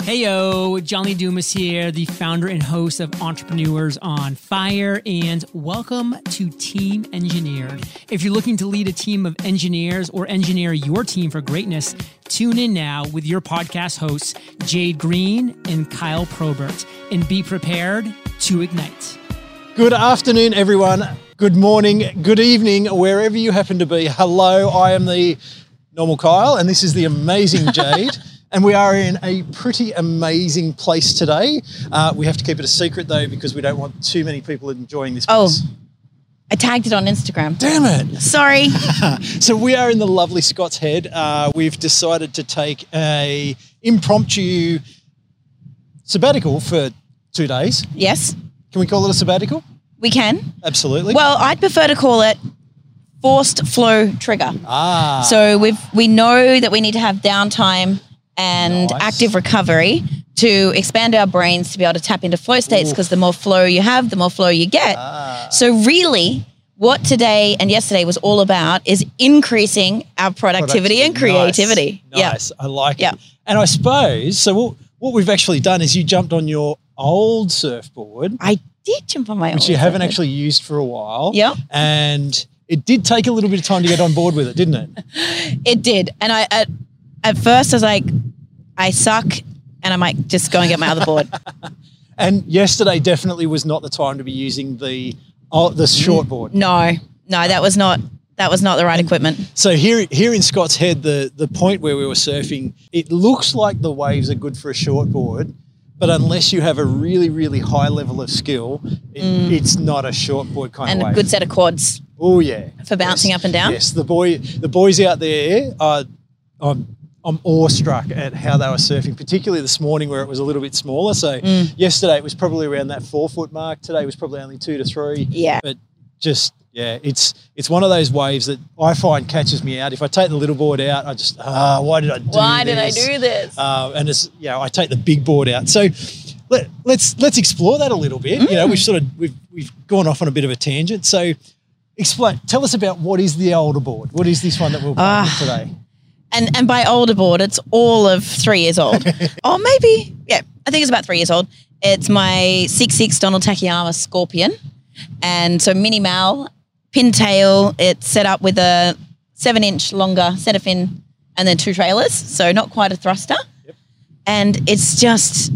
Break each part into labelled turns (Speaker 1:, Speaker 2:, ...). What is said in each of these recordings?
Speaker 1: Heyo, John Lee Dumas here, the founder and host of Entrepreneurs on Fire, and welcome to Team Engineered. If you're looking to lead a team of engineers or engineer your team for greatness, tune in now with your podcast hosts, Jade Green and Kyle Probert, and be prepared to ignite.
Speaker 2: Good afternoon, everyone. Good morning, good evening, wherever you happen to be. Hello, I am the normal Kyle, and this is the amazing Jade. And we are in a pretty amazing place today. Uh, we have to keep it a secret though, because we don't want too many people enjoying this. place.
Speaker 3: Oh.
Speaker 2: place.
Speaker 3: I tagged it on Instagram.
Speaker 2: damn it!
Speaker 3: Sorry.
Speaker 2: So we are in the lovely Scott's Head. Uh, we've decided to take a impromptu sabbatical for two days.
Speaker 3: yes,
Speaker 2: Can we call it a sabbatical?
Speaker 3: we can.
Speaker 2: Absolutely.
Speaker 3: Well, I'd prefer to call it forced flow trigger.
Speaker 2: ah,
Speaker 3: So we've we know that we need to have downtime and
Speaker 2: Nice.
Speaker 3: active recovery to expand our brains to be able to tap into flow states because the more flow you have, the more flow you get.
Speaker 2: Ah.
Speaker 3: So really what today and yesterday was all about is increasing our productivity and creativity.
Speaker 2: Nice.
Speaker 3: Yeah.
Speaker 2: I like
Speaker 3: Yeah.
Speaker 2: it. And I suppose so. What, what we've actually done is you jumped on your old surfboard,
Speaker 3: I did jump on my
Speaker 2: which you haven't
Speaker 3: surfboard.
Speaker 2: actually used for a while.
Speaker 3: Yeah.
Speaker 2: And it did take a little bit of time to get on board with it, didn't it?
Speaker 3: It did. And I at, at first I was like, I suck and I might just go and get my other board.
Speaker 2: And yesterday definitely was not the time to be using the oh, the short board.
Speaker 3: No, no, that was not that was not the right equipment.
Speaker 2: So here, here in Scott's Head, the the point where we were surfing, it looks like the waves are good for a short board, but unless you have a really, really high level of skill, it, it's not a short board kind
Speaker 3: Mm. And
Speaker 2: of
Speaker 3: a good set of quads.
Speaker 2: Oh yeah,
Speaker 3: For bouncing up and down?
Speaker 2: Yes, the boy, the boys out there are. I'm awestruck at how they were surfing, particularly this morning where it was a little bit smaller. So
Speaker 3: Mm.
Speaker 2: yesterday it was probably around that four foot mark. Today it was probably only two to three.
Speaker 3: Yeah.
Speaker 2: But just yeah, it's it's one of those waves that I find catches me out. If I take the little board out, I just ah, why did I do
Speaker 3: Why did I
Speaker 2: this?
Speaker 3: do this?
Speaker 2: uh, and it's you know I take the big board out. So let, let's let's explore that a little bit. You know,
Speaker 3: Mm.
Speaker 2: we've sort of we've we've gone off on a bit of a tangent. So explain, tell us about what is the older board. What is this one that we're playing with
Speaker 3: Ah.
Speaker 2: today?
Speaker 3: And and by older board, it's all of three years old. or maybe, yeah, I think it's about three years old. It's my six six Donald Takayama Scorpion. And so mini mal, pintail, it's set up with a seven inch longer center fin and then two trailers. So not quite a thruster. yep. And it's just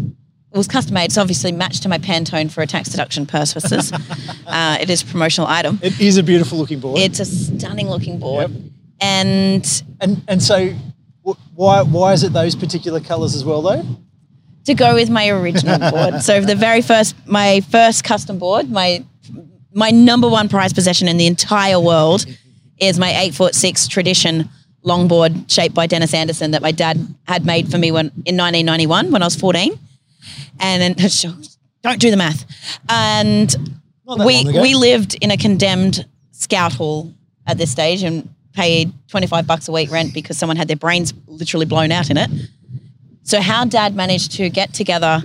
Speaker 3: it was custom made. It's obviously matched to my Pantone for a tax deduction purposes. uh, it is a promotional item.
Speaker 2: It is a beautiful looking board.
Speaker 3: It's a stunning looking board.
Speaker 2: Yep.
Speaker 3: And
Speaker 2: and and so why why is it those particular colours as well though?
Speaker 3: to go with my original board. So the very first, my first custom board, my my number one prize possession in the entire world is my eight foot six tradition longboard shaped by Dennis Anderson that my dad had made for me when in 1991 when I was 14. And then don't do the math. And we we lived in a condemned scout hall at this stage and paid 25 bucks a week rent because someone had their brains literally blown out in it. So how dad managed to get together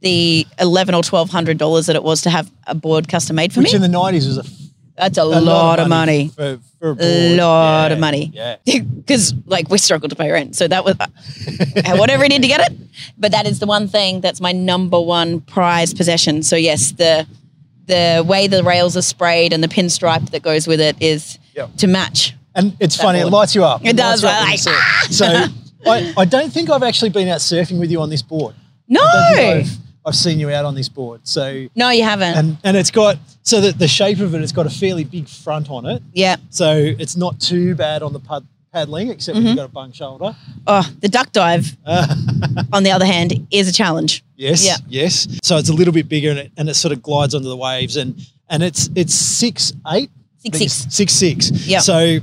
Speaker 3: the 11 or 1200 dollars that it was to have a board custom made for
Speaker 2: Which
Speaker 3: me.
Speaker 2: in the nineties was a,
Speaker 3: That's a,
Speaker 2: a
Speaker 3: lot, of money.
Speaker 2: for, for a board.
Speaker 3: A lot
Speaker 2: Yeah,
Speaker 3: of money.
Speaker 2: Yeah.
Speaker 3: Because like we struggled to pay rent. So that was uh, whatever I did to get it. But that is the one thing that's my number one prize possession. So yes, the the way the rails are sprayed and the pinstripe that goes with it is
Speaker 2: Yep.
Speaker 3: to match.
Speaker 2: And it's funny, it lights you up.
Speaker 3: It does,
Speaker 2: up when you
Speaker 3: like,
Speaker 2: surf. So I, I don't think I've actually been out surfing with you on this board.
Speaker 3: No.
Speaker 2: I I've, I've seen you out on this board. So
Speaker 3: No, you haven't.
Speaker 2: and and it's got so that the shape of it, it's got a fairly big front on it.
Speaker 3: yeah.
Speaker 2: So it's not too bad on the pad, paddling, except when
Speaker 3: Mm-hmm.
Speaker 2: you've got a bung shoulder.
Speaker 3: Oh, the duck dive, on the other hand, is a challenge.
Speaker 2: Yes,
Speaker 3: Yeah.
Speaker 2: yes. So it's a little bit bigger and it, and it sort of glides onto the waves and and it's it's six eight,
Speaker 3: Six,
Speaker 2: I
Speaker 3: six.
Speaker 2: six six.
Speaker 3: Yep.
Speaker 2: So,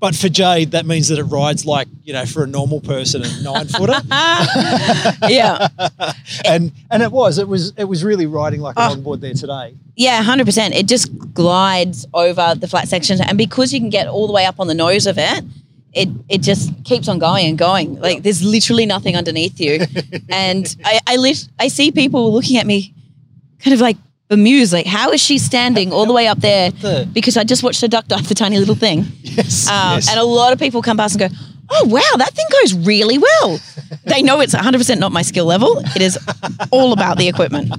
Speaker 2: but for Jade, that means that it rides like you know for a normal person a nine footer,
Speaker 3: Yeah.
Speaker 2: and and it was it was it was really riding like a
Speaker 3: Oh.
Speaker 2: longboard there today.
Speaker 3: Yeah, hundred percent. It just glides over the flat sections, and because you can get all the way up on the nose of it, it it just keeps on going and going. Like there's literally nothing underneath you, and I I, lit, I see people looking at me, kind of like bemused, like how is she standing all the way up there? Because I just watched a duck dive, the tiny little thing,
Speaker 2: Yes,
Speaker 3: um,
Speaker 2: yes.
Speaker 3: and a lot of people come past and go. Oh wow, that thing goes really well. they know it's 100% not my skill level. It is all about the equipment.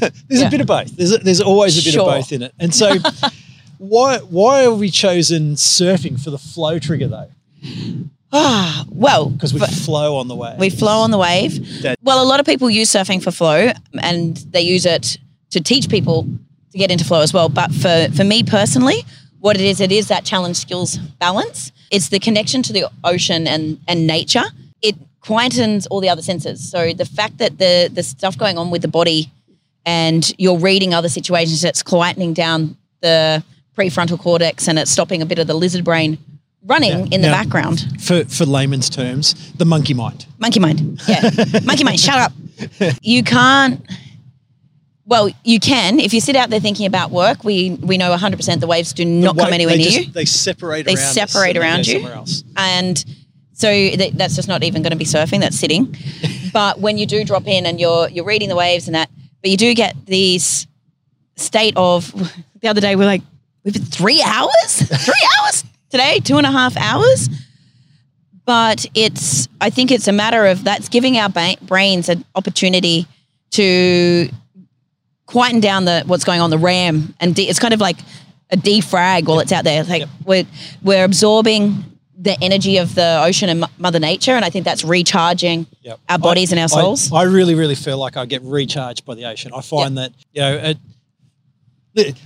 Speaker 2: There's
Speaker 3: Yeah.
Speaker 2: a bit of both. There's a, there's always a bit
Speaker 3: Sure.
Speaker 2: of both in it. And so, why why have we chosen surfing for the flow trigger though?
Speaker 3: Ah, well,
Speaker 2: Because we flow on the way.
Speaker 3: We flow on the wave.
Speaker 2: That-
Speaker 3: Well, a lot of people use surfing for flow and they use it to teach people to get into flow as well. But for, for me personally, what it is, it is that challenge skills balance. It's the connection to the ocean and, and nature. It quietens all the other senses. So the fact that the, the stuff going on with the body and you're reading other situations, it's quietening down the prefrontal cortex and it's stopping a bit of the lizard brain running
Speaker 2: Yeah.
Speaker 3: in the
Speaker 2: Now-
Speaker 3: background.
Speaker 2: for for layman's terms, the monkey mind.
Speaker 3: Monkey mind. Yeah. Monkey mind. Shut up. You can't. Well, you can if you sit out there thinking about work. We we know 100% the waves do not
Speaker 2: The
Speaker 3: come anywhere
Speaker 2: they
Speaker 3: near
Speaker 2: just-
Speaker 3: you,
Speaker 2: They separate
Speaker 3: They
Speaker 2: around
Speaker 3: separate around you.
Speaker 2: Somewhere else.
Speaker 3: and so th- that's just not even going to be surfing. That's sitting. but when you do drop in and you're you're reading the waves and that, but you do get these state of. The other day we're like, we've been three hours, three hours today, two and a half hours. But it's, I think it's a matter of that's giving our ba- brains an opportunity to quieten down the what's going on the RAM, and de- it's kind of like a defrag while it's out there. Like
Speaker 2: Yep.
Speaker 3: we're we're absorbing the energy of the ocean and Mother Nature, and I think that's recharging
Speaker 2: Yep.
Speaker 3: our bodies
Speaker 2: I-
Speaker 3: and our souls.
Speaker 2: I, really, really feel like I get recharged by the ocean. I find that you know. It,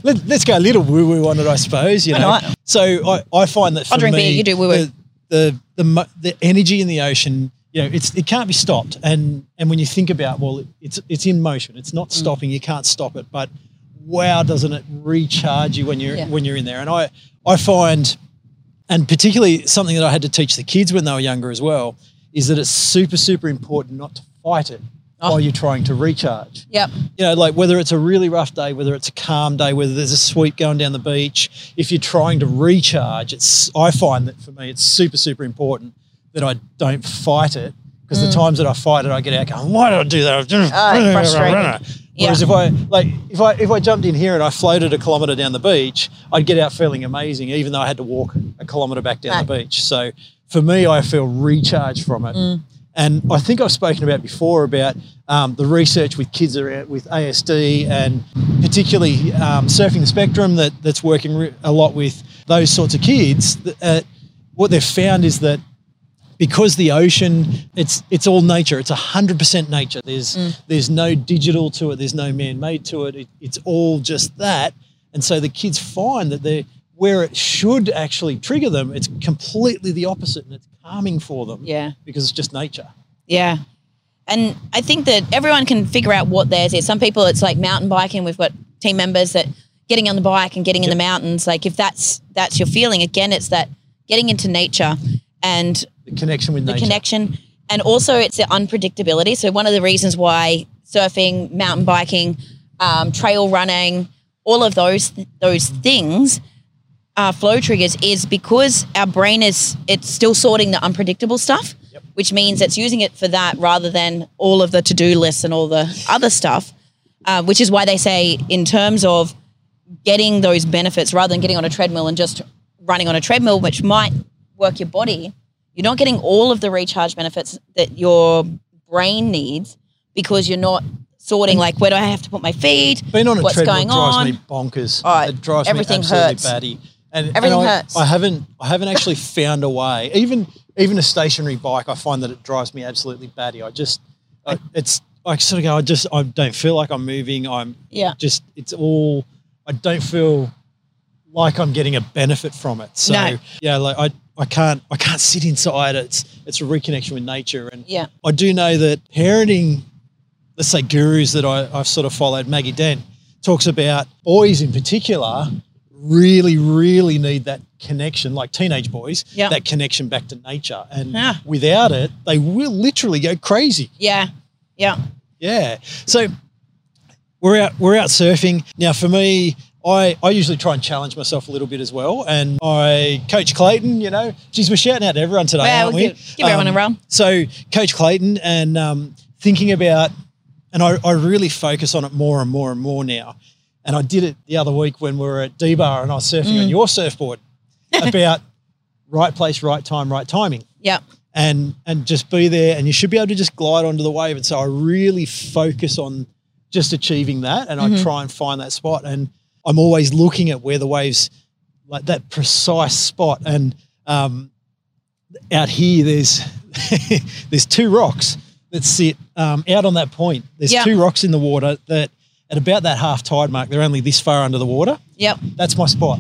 Speaker 2: let, us go a little woo woo on it, I suppose. You know, so I, I find that for
Speaker 3: I'll drink
Speaker 2: me,
Speaker 3: beer, you do woo-woo.
Speaker 2: The, the the the energy in the ocean, you know, it's it can't be stopped. And and when you think about, well, it's it's in motion. It's
Speaker 3: Mm.
Speaker 2: not stopping. You can't stop it. But wow, doesn't it recharge you when you're
Speaker 3: Yeah.
Speaker 2: when you're in there? And I I find and particularly something that I had to teach the kids when they were younger as well, is that it's super, super important not to fight it
Speaker 3: Oh.
Speaker 2: while you're trying to recharge.
Speaker 3: Yep.
Speaker 2: You know, like whether it's a really rough day, whether it's a calm day, whether there's a sweep going down the beach, if you're trying to recharge, it's I find that for me it's super, super important that I don't fight it. Because the times that I fight it, I get out going, why did I do that?
Speaker 3: Oh, frustrated.
Speaker 2: Whereas
Speaker 3: Yeah.
Speaker 2: if I like if I if I jumped in here and I floated a kilometre down the beach, I'd get out feeling amazing, even though I had to walk a kilometre back down the beach. So for me, I feel recharged from it.
Speaker 3: Mm.
Speaker 2: And I think I've spoken about before about um, the research with kids around with ASD and particularly um, surfing the spectrum that that's working re- a lot with those sorts of kids. Th- Uh, what they've found is that because the ocean it's it's all nature it's 100% nature there's mm. there's no digital to it there's no man-made to it. it it's all just that and so the kids find that they're where it should actually trigger them it's completely the opposite and it's calming for them
Speaker 3: Yeah.
Speaker 2: because it's just nature
Speaker 3: Yeah. And I think that everyone can figure out what theirs is. Some people, it's like mountain biking. We've got team members that getting on the bike and getting in the mountains. Like if that's that's your feeling, again, it's that getting into nature and
Speaker 2: the connection with
Speaker 3: the
Speaker 2: nature
Speaker 3: connection, and also it's the unpredictability. So one of the reasons why surfing, mountain biking, um, trail running, all of those those things are flow triggers is because our brain is it's still sorting the unpredictable stuff,
Speaker 2: Yep.
Speaker 3: which means it's using it for that rather than all of the to do lists and all the other stuff. Uh, which is why they say in terms of getting those benefits rather than getting on a treadmill and just running on a treadmill, which might work your body, you're not getting all of the recharge benefits that your brain needs because you're not sorting like where do I have to put my feet?
Speaker 2: being on a
Speaker 3: what's
Speaker 2: treadmill
Speaker 3: going
Speaker 2: drives
Speaker 3: on?
Speaker 2: me bonkers
Speaker 3: Oh,
Speaker 2: it drives
Speaker 3: everything
Speaker 2: me absolutely
Speaker 3: hurts.
Speaker 2: batty and and
Speaker 3: Everything
Speaker 2: I,
Speaker 3: hurts.
Speaker 2: I haven't I haven't actually found a way even even a stationary bike I find that it drives me absolutely batty I just I, it's I sort of go I just I don't feel like I'm moving I'm
Speaker 3: Yeah.
Speaker 2: just it's all I don't feel like I'm getting a benefit from it so
Speaker 3: No.
Speaker 2: yeah like I I can't I can't sit inside it's it's a reconnection with nature and
Speaker 3: Yeah.
Speaker 2: I do know that parenting let's say gurus that I, I've sort of followed, Maggie Dent talks about boys in particular really, really need that connection, like teenage boys,
Speaker 3: Yeah.
Speaker 2: that connection back to nature. And
Speaker 3: Yeah.
Speaker 2: without it, they will literally go crazy.
Speaker 3: Yeah. Yeah.
Speaker 2: Yeah. So we're out we're out surfing. Now for me, I, I usually try and challenge myself a little bit as well. And I coach Clayton, you know, geez, we're shouting out to everyone today,
Speaker 3: Well,
Speaker 2: aren't we?
Speaker 3: give- give everyone a run.
Speaker 2: So Coach Clayton and um, thinking about, and I, I really focus on it more and more and more now. And I did it the other week when we were at D-Bah and I was surfing
Speaker 3: Mm.
Speaker 2: on your surfboard about right place, right time, right timing.
Speaker 3: Yeah.
Speaker 2: and and just be there and you should be able to just glide onto the wave and so I really focus on just achieving that and I try and find that spot and I'm always looking at where the waves like that precise spot and um, out here there's there's two rocks that sit um, out on that point there's
Speaker 3: Yeah.
Speaker 2: two rocks in the water that at about that half tide mark they're only this far under the water
Speaker 3: Yep.
Speaker 2: that's my spot.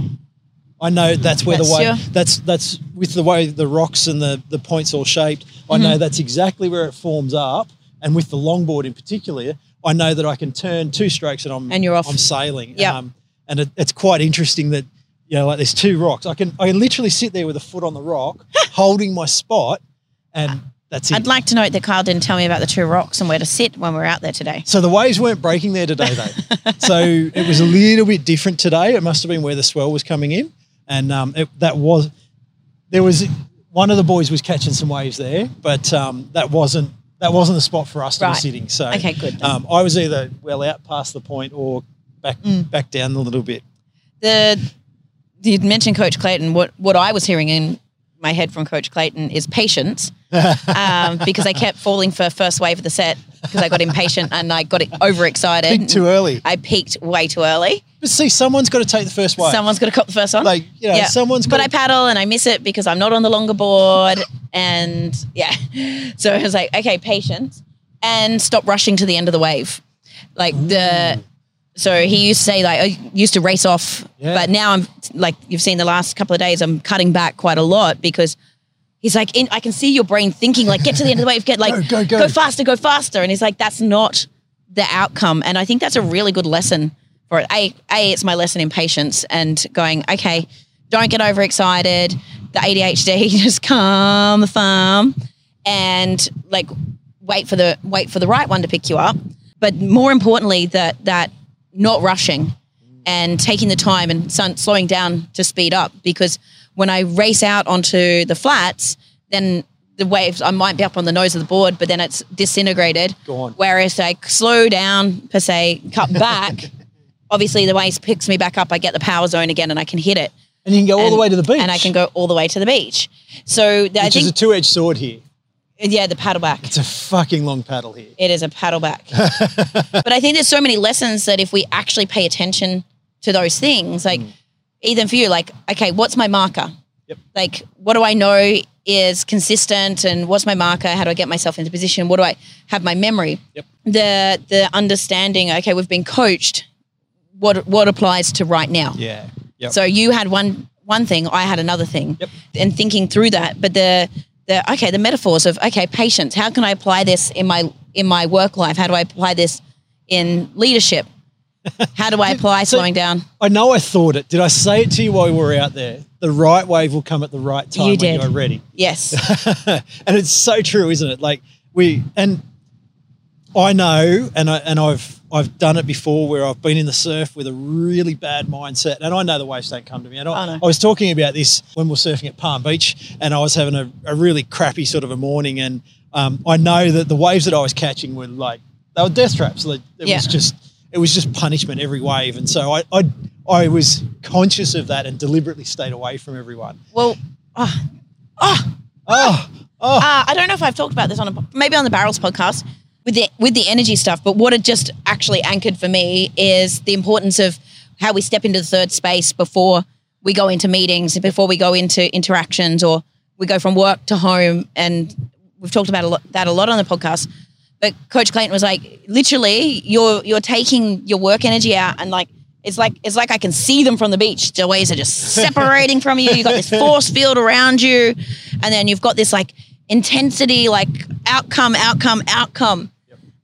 Speaker 2: I know that's where
Speaker 3: That's
Speaker 2: the way
Speaker 3: your-
Speaker 2: that's that's with the way the rocks and the the points all shaped. I know
Speaker 3: Mm-hmm.
Speaker 2: that's exactly where it forms up, and with the longboard in particular, I know that I can turn two strokes and I'm
Speaker 3: And you're off.
Speaker 2: I'm sailing.
Speaker 3: Yeah.
Speaker 2: And it, it's quite interesting that you know like there's two rocks. I can I can literally sit there with a foot on the rock, holding my spot, and that's it.
Speaker 3: I'd like to note that Kyle didn't tell me about the two rocks and where to sit when we were out there today.
Speaker 2: So the waves weren't breaking there today, though. so it was a little bit different today. It must have been where the swell was coming in, and um, it, that was there was one of the boys was catching some waves there, but um, that wasn't that wasn't the spot for us to
Speaker 3: Right.
Speaker 2: be sitting. So
Speaker 3: Okay, good.
Speaker 2: Um, I was either well out past the point or back
Speaker 3: Mm.
Speaker 2: back down a little bit.
Speaker 3: The you'd mentioned Coach Clayton. What what I was hearing in my head from Coach Clayton is patience, um, because I kept falling for first wave of the set because I got impatient and I got overexcited.
Speaker 2: Big too early.
Speaker 3: I peaked way too early.
Speaker 2: But see, someone's got to take the first wave.
Speaker 3: Someone's got to cop the first one.
Speaker 2: like you know, someone's got.
Speaker 3: but I paddle and I miss it because I'm not on the longer board. And yeah, so I was like, okay, patience and stop rushing to the end of the wave. Like the, so he used to say like, I used to race off,
Speaker 2: Yeah.
Speaker 3: but now I'm like, you've seen the last couple of days, I'm cutting back quite a lot because he's like, in, I can see your brain thinking like, get to the end of the wave, get like,
Speaker 2: Go, go, go.
Speaker 3: faster, go faster. And he's like, that's not the outcome. And I think that's a really good lesson for it. A, a it's my lesson in patience and going, okay, don't get overexcited. The ADHD, just calm the farm and like wait for the wait for the right one to pick you up. But more importantly, that that not rushing and taking the time and sun, slowing down to speed up because when I race out onto the flats, then the waves I might be up on the nose of the board, but then it's disintegrated.
Speaker 2: Gone.
Speaker 3: Whereas I slow down per se, cut back. obviously, the wave picks me back up. I get the power zone again, and I can hit it.
Speaker 2: and you can go all the way to the beach,
Speaker 3: and I can go all the way to the beach. So th- I
Speaker 2: which is a two-edged sword here.
Speaker 3: Yeah, the paddle back.
Speaker 2: It's a fucking long paddle here.
Speaker 3: It is a paddle back. but I think there's so many lessons that if we actually pay attention to those things, like mm. even for you, like, okay, what's my marker?
Speaker 2: Yep.
Speaker 3: Like, what do I know is consistent and what's my marker? How do I get myself into position? What do I have my memory?
Speaker 2: Yep.
Speaker 3: The the understanding, okay, we've been coached, what what applies to right now.
Speaker 2: Yeah. Yep.
Speaker 3: So you had one one thing, I had another thing,
Speaker 2: Yep.
Speaker 3: and thinking through that. But the the okay, the metaphors of okay, patience. How can I apply this in my in my work life? How do I apply this in leadership? How do I apply
Speaker 2: So-
Speaker 3: slowing down?
Speaker 2: I know I thought it. Did I say it to you while we were out there? The right wave will come at the right time
Speaker 3: You
Speaker 2: when
Speaker 3: did.
Speaker 2: you're ready.
Speaker 3: Yes,
Speaker 2: and it's so true, isn't it? Like we and I know, and I and I've I've done it before where I've been in the surf with a really bad mindset, and I know the waves don't come to me. And I,
Speaker 3: I know.
Speaker 2: I was talking about this when we were surfing at Palm Beach, and I was having a, a really crappy sort of a morning, and um, I know that the waves that I was catching were like they were death traps. Like, it
Speaker 3: Yeah.
Speaker 2: was just it was just punishment every wave, and so I, I I was conscious of that and deliberately stayed away from everyone.
Speaker 3: well, oh, oh,
Speaker 2: Oh, oh,
Speaker 3: uh, I don't know if I've talked about this on a, maybe on the Barrels podcast with the with the energy stuff, but what it just actually anchored for me is the importance of how we step into the third space before we go into meetings, before we go into interactions, or we go from work to home. And we've talked about a lot, that a lot on the podcast. But Coach Clayton was like, literally, you're you're taking your work energy out, and like it's like it's like I can see them from the beach. The waves are just separating from you. You've got this force field around you, and then you've got this like intensity, like outcome, outcome, outcome,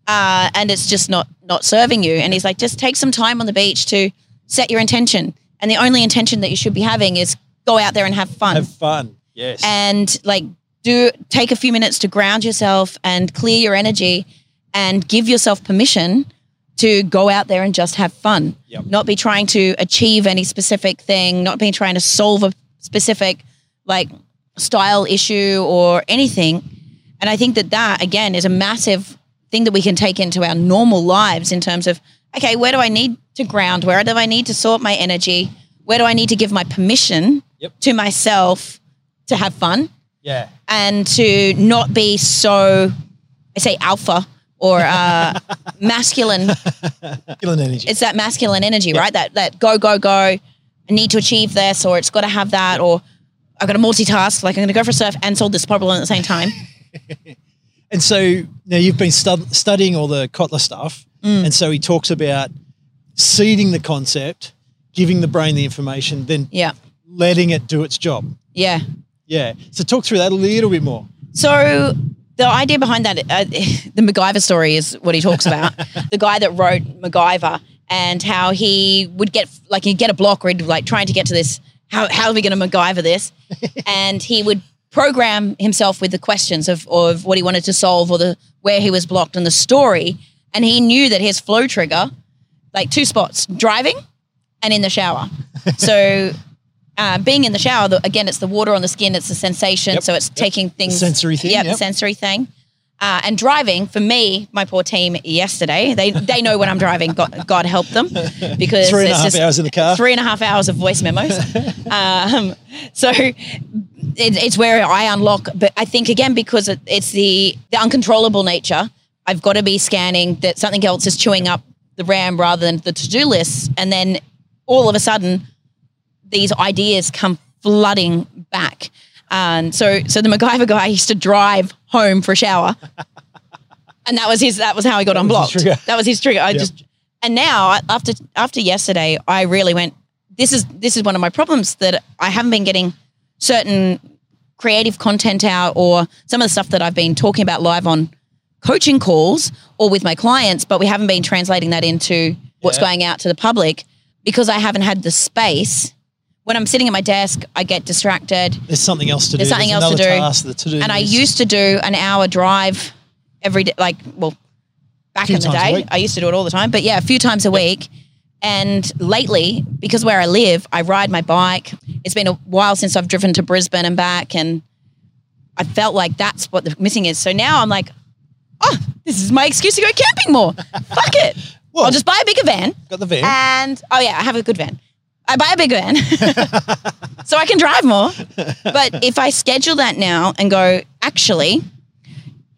Speaker 3: uh, and it's just not not serving you. And he's like, just take some time on the beach to set your intention, and the only intention that you should be having is go out there and have fun
Speaker 2: have fun. Yes.
Speaker 3: and like do take a few minutes to ground yourself and clear your energy and give yourself permission to go out there and just have fun
Speaker 2: Yep.
Speaker 3: not be trying to achieve any specific thing not be trying to solve a specific like style issue or anything and i think that that again is a massive thing that we can take into our normal lives in terms of okay where do i need to ground where do i need to sort my energy where do i need to give my permission
Speaker 2: Yep.
Speaker 3: to myself to have fun
Speaker 2: Yeah.
Speaker 3: and to not be so, I say alpha or uh, masculine.
Speaker 2: Masculine energy.
Speaker 3: It's that masculine energy, right? That that go go go. I need to achieve this, or it's got to have that, or I've got to multitask. Like I'm going to go for a surf and solve this problem at the same time.
Speaker 2: And so now you've been stud- studying all the Kotler stuff,
Speaker 3: Mm.
Speaker 2: and so he talks about seeding the concept, giving the brain the information, then
Speaker 3: Yeah,
Speaker 2: letting it do its job.
Speaker 3: yeah.
Speaker 2: Yeah. So talk through that a little bit more.
Speaker 3: So the idea behind that, uh, the MacGyver story is what he talks about. the guy that wrote MacGyver and how he would get like he'd get a block or he'd like trying to get to this. How how are we going to MacGyver this? and he would program himself with the questions of of what he wanted to solve or the where he was blocked and the story. And he knew that his flow trigger, like two spots, driving and in the shower. so. Uh, being in the shower, the, again, it's the water on the skin, it's the sensation.
Speaker 2: Yep,
Speaker 3: So it's
Speaker 2: yep.
Speaker 3: taking things
Speaker 2: sensory thing,
Speaker 3: Yeah, the sensory thing. Uh, and driving for me, my poor team yesterday, they they know when I'm driving. God, God help them because
Speaker 2: Three and a half hours in the car.
Speaker 3: Three and a half hours of voice memos. um, so it, it's where I unlock. But I think again because it, it's the the uncontrollable nature. I've got to be scanning that something else is chewing up the RAM rather than the to do lists, and then all of a sudden these ideas come flooding back. And so, so the MacGyver guy used to drive home for a shower, and that was his. That was how he got
Speaker 2: was his
Speaker 3: unblocked.
Speaker 2: trigger.
Speaker 3: That was his trigger. I
Speaker 2: Yep.
Speaker 3: just, and now after after yesterday, I really went. This is this is one of my problems that I haven't been getting certain creative content out, or some of the stuff that I've been talking about live on coaching calls or with my clients, but we haven't been translating that into what's
Speaker 2: Yeah.
Speaker 3: going out to the public because I haven't had the space. When I'm sitting at my desk, I get distracted.
Speaker 2: There's something else to
Speaker 3: There's
Speaker 2: do.
Speaker 3: something
Speaker 2: There's something
Speaker 3: else to do.
Speaker 2: Task, the to-do
Speaker 3: And I used to do an hour drive every day, like, well, back in the day. I used to do it all the time, but yeah, a few times a week. And lately, because where I live, I ride my bike. It's been a while since I've driven to Brisbane and back, and I felt like that's what the missing is. So now I'm like, oh, this is my excuse to go camping more. Fuck it.
Speaker 2: Well-
Speaker 3: I'll just buy a bigger van.
Speaker 2: got the van.
Speaker 3: And oh yeah, I have a good van. I buy a big van so I can drive more. But if I schedule that now and go, actually,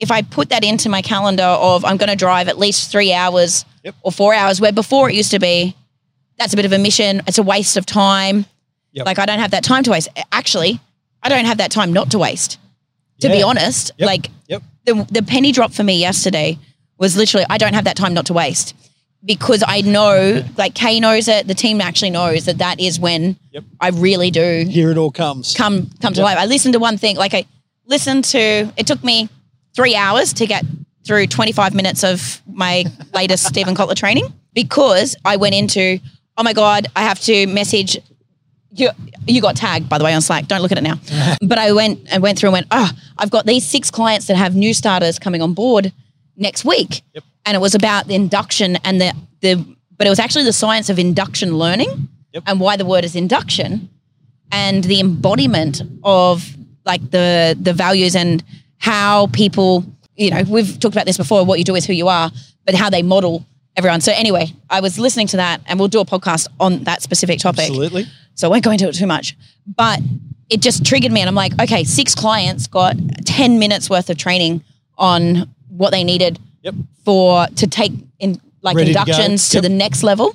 Speaker 3: if I put that into my calendar of I'm going to drive at least three hours
Speaker 2: Yep.
Speaker 3: or four hours, where before it used to be, that's a bit of a mission. It's a waste of time.
Speaker 2: Yep.
Speaker 3: Like I don't have that time to waste. Actually, I don't have that time not to waste. To be honest,
Speaker 2: Yep.
Speaker 3: like the the penny drop for me yesterday was literally I don't have that time not to waste because I know like Kay knows it, the team actually knows that that is when
Speaker 2: Yep.
Speaker 3: I really do
Speaker 2: Here it all comes.
Speaker 3: come come to
Speaker 2: Yep.
Speaker 3: life. I listened to one thing like I listened to it took me 3 hours to get through 25 minutes of my latest Steven Kotler training because I went into oh my god, I have to message you you got tagged by the way on Slack. Don't look at it now. but I went and went through and went, oh, I've got these six clients that have new starters coming on board next week.
Speaker 2: Yep.
Speaker 3: And it was about the induction and the the but it was actually the science of induction learning
Speaker 2: Yep.
Speaker 3: and why the word is induction and the embodiment of like the the values and how people you know we've talked about this before what you do is who you are but how they model everyone so anyway i was listening to that and we'll do a podcast on that specific topic
Speaker 2: Absolutely.
Speaker 3: so I won't go into it too much. But it just triggered me, and I'm like, okay, six clients got 10 minutes worth of training on what they needed
Speaker 2: Yep.
Speaker 3: for to take in like
Speaker 2: Ready
Speaker 3: inductions to,
Speaker 2: Yep.
Speaker 3: the next level.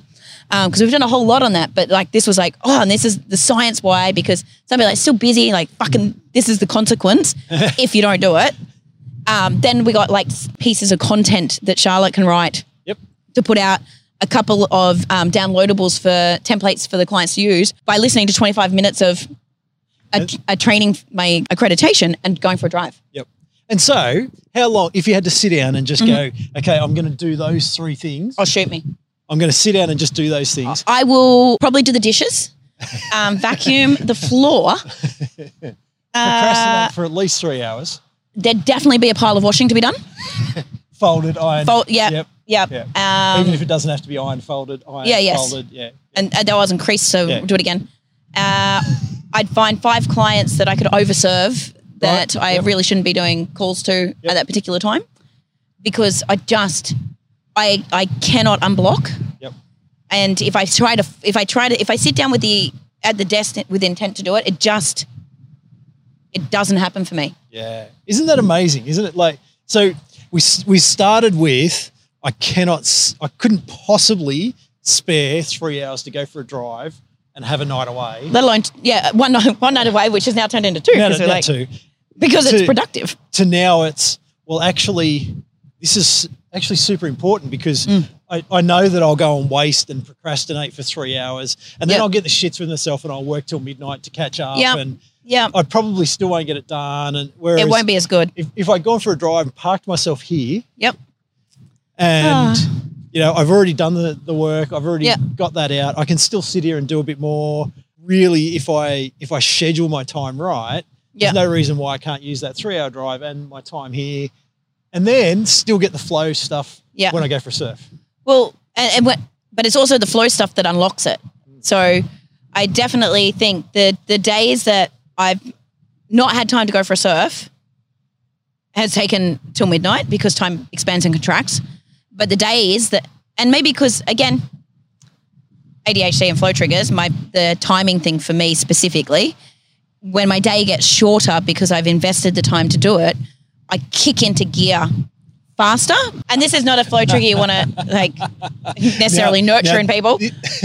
Speaker 3: Because we've done a whole lot on that, but like this was like, oh, and this is the science why. Because somebody like still busy, like fucking, this is the consequence if you don't do it. Um, then we got like pieces of content that Charlotte can write
Speaker 2: Yep.
Speaker 3: to put out a couple of um, downloadables for templates for the clients to use by listening to 25 minutes of a, a training, my accreditation, and going for a drive.
Speaker 2: Yep. And so, how long, if you had to sit down and just
Speaker 3: Mm-hmm.
Speaker 2: go, okay, I'm going to do those three things,
Speaker 3: Oh, shoot me.
Speaker 2: I'm going to sit down and just do those things.
Speaker 3: I will probably do the dishes, um, vacuum the floor.
Speaker 2: Procrastinate for at least three hours.
Speaker 3: There'd definitely be a pile of washing to be done.
Speaker 2: Folded, iron.
Speaker 3: Fold, yeah,
Speaker 2: Yep.
Speaker 3: yep.
Speaker 2: Yeah.
Speaker 3: Um,
Speaker 2: Even if it doesn't have to be ironed, folded, iron
Speaker 3: Yeah, yes.
Speaker 2: folded. Yeah.
Speaker 3: and, and that wasn't creased, so
Speaker 2: Yeah.
Speaker 3: do it again. Uh, I'd find five clients that I could overserve that
Speaker 2: Right,
Speaker 3: I
Speaker 2: yep.
Speaker 3: really shouldn't be doing calls to
Speaker 2: Yep.
Speaker 3: at that particular time because I just I I cannot unblock.
Speaker 2: Yep.
Speaker 3: And if I try to if I try to if I sit down with the at the desk with intent to do it, it just It doesn't happen for me.
Speaker 2: Yeah. Isn't that amazing? Isn't it? Like, so we, we started with, I cannot, I couldn't possibly spare three hours to go for a drive and have a night away.
Speaker 3: Let alone, yeah, one night, one night away, which has now turned into two.
Speaker 2: Now, now
Speaker 3: like-
Speaker 2: too.
Speaker 3: Because
Speaker 2: to-
Speaker 3: it's productive.
Speaker 2: to now it's well actually this is actually super important because
Speaker 3: Mm.
Speaker 2: I, I know that I'll go and waste and procrastinate for three hours and then
Speaker 3: Yep.
Speaker 2: I'll get the shits with myself and I'll work till midnight to catch up
Speaker 3: Yep.
Speaker 2: and
Speaker 3: Yeah,
Speaker 2: I probably still won't get it done and whereas
Speaker 3: it won't be as good.
Speaker 2: if, if I'd gone for a drive and parked myself here
Speaker 3: Yep.
Speaker 2: and
Speaker 3: Ah.
Speaker 2: you know I've already done the, the work I've already
Speaker 3: Yeah.
Speaker 2: got that out I can still sit here and do a bit more really if I if I schedule my time right There's no reason why I can't use that three hour drive and my time here and then still get the flow stuff
Speaker 3: Yeah.
Speaker 2: when I go for a surf
Speaker 3: Well, and, and what, but it's also the flow stuff that unlocks it. So I definitely think that the days that I've not had time to go for a surf has taken till midnight because time expands and contracts. But the days that, and maybe because again, ADHD and flow triggers, my the timing thing for me specifically, when my day gets shorter because I've invested the time to do it, I kick into gear faster. And this is not a flow trigger you want to like necessarily
Speaker 2: Now-
Speaker 3: nurture
Speaker 2: now-
Speaker 3: in people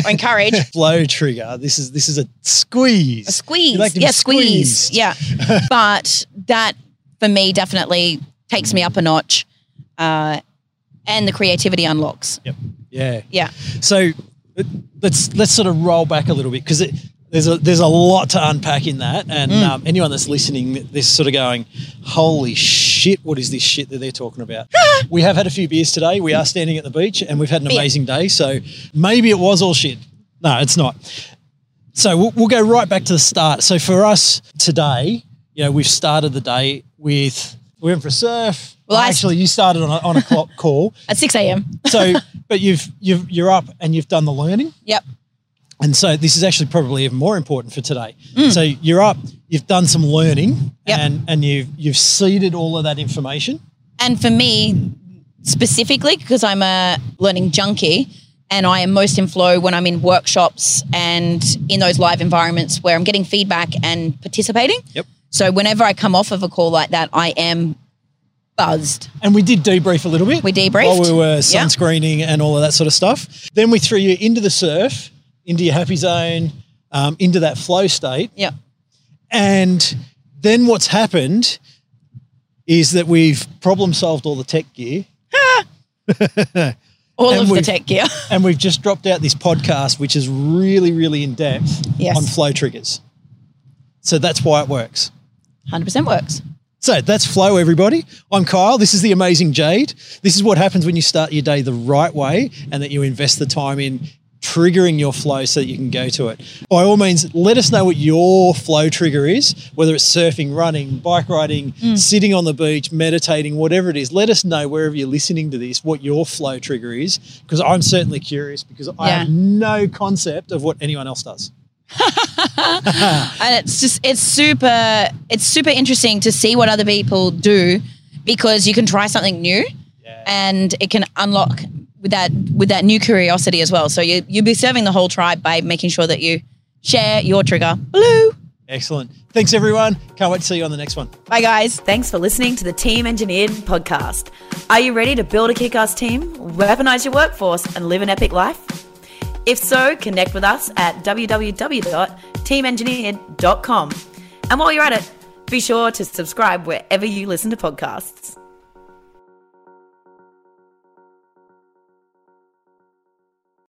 Speaker 3: or encourage.
Speaker 2: flow trigger this is this is a squeeze
Speaker 3: A squeeze.
Speaker 2: Like
Speaker 3: yeah, squeeze. Yeah. but that for me definitely takes me up a notch. Uh, and the creativity unlocks.
Speaker 2: yep yeah
Speaker 3: Yeah.
Speaker 2: So uh, let's let's sort of roll back a little bit because there's a there's a lot to unpack in that, and
Speaker 3: Mm.
Speaker 2: um, anyone that's listening, this sort of going, "Holy shit! What is this shit that they're talking about?" we have had a few beers today. We are standing at the beach, and we've had an amazing day. So maybe it was all shit. No, it's not. So we'll, we'll go right back to the start. So for us today, you know, we've started the day with we went for a surf.
Speaker 3: Well, I-
Speaker 2: actually, you started on a, on a clock call.
Speaker 3: At 6 a.m.
Speaker 2: So, but you've you've you're up and you've done the learning,
Speaker 3: Yep.
Speaker 2: And so this is actually probably even more important for today. So you're up, you've done some learning,
Speaker 3: Mm. Yep.
Speaker 2: and and you've you've seeded all of that information.
Speaker 3: And for me specifically, because I'm a learning junkie and I am most in flow when I'm in workshops and in those live environments where I'm getting feedback and participating.
Speaker 2: Yep.
Speaker 3: So whenever I come off of a call like that, I am buzzed.
Speaker 2: And we did debrief a little bit.
Speaker 3: We debriefed.
Speaker 2: while we were sunscreening and all of that sort of stuff. Then we threw you into the surf, into your happy zone, um, into that flow state.
Speaker 3: Yeah.
Speaker 2: And then what's happened is that we've problem solved all the tech gear.
Speaker 3: All
Speaker 2: And
Speaker 3: of the tech gear.
Speaker 2: And we've just dropped out this podcast, which is really, really in depth
Speaker 3: Yes.
Speaker 2: on flow triggers. So that's why it works.
Speaker 3: 100% works.
Speaker 2: So that's flow, everybody. I'm Kyle. This is the amazing Jade. This is what happens when you start your day the right way and that you invest the time in triggering your flow so that you can go to it. By all means, let us know what your flow trigger is, whether it's surfing, running, bike riding,
Speaker 3: Mm.
Speaker 2: sitting on the beach, meditating, whatever it is. Let us know wherever you're listening to this what your flow trigger is because I'm certainly curious because I have no concept of what anyone else does.
Speaker 3: and it's just it's super it's super interesting to see what other people do because you can try something new
Speaker 2: Yeah.
Speaker 3: and it can unlock with that with that new curiosity as well so you you'll be serving the whole tribe by making sure that you share your trigger blue
Speaker 2: Excellent. Thanks, everyone. Can't wait to see you on the next one.
Speaker 3: bye guys
Speaker 4: Thanks for listening to the Team Engineered podcast. Are you ready to build a kick ass team, weaponize your workforce, and live an epic life? If so, connect with us at www.teamengineered.com. And while you're at it, be sure to subscribe wherever you listen to podcasts.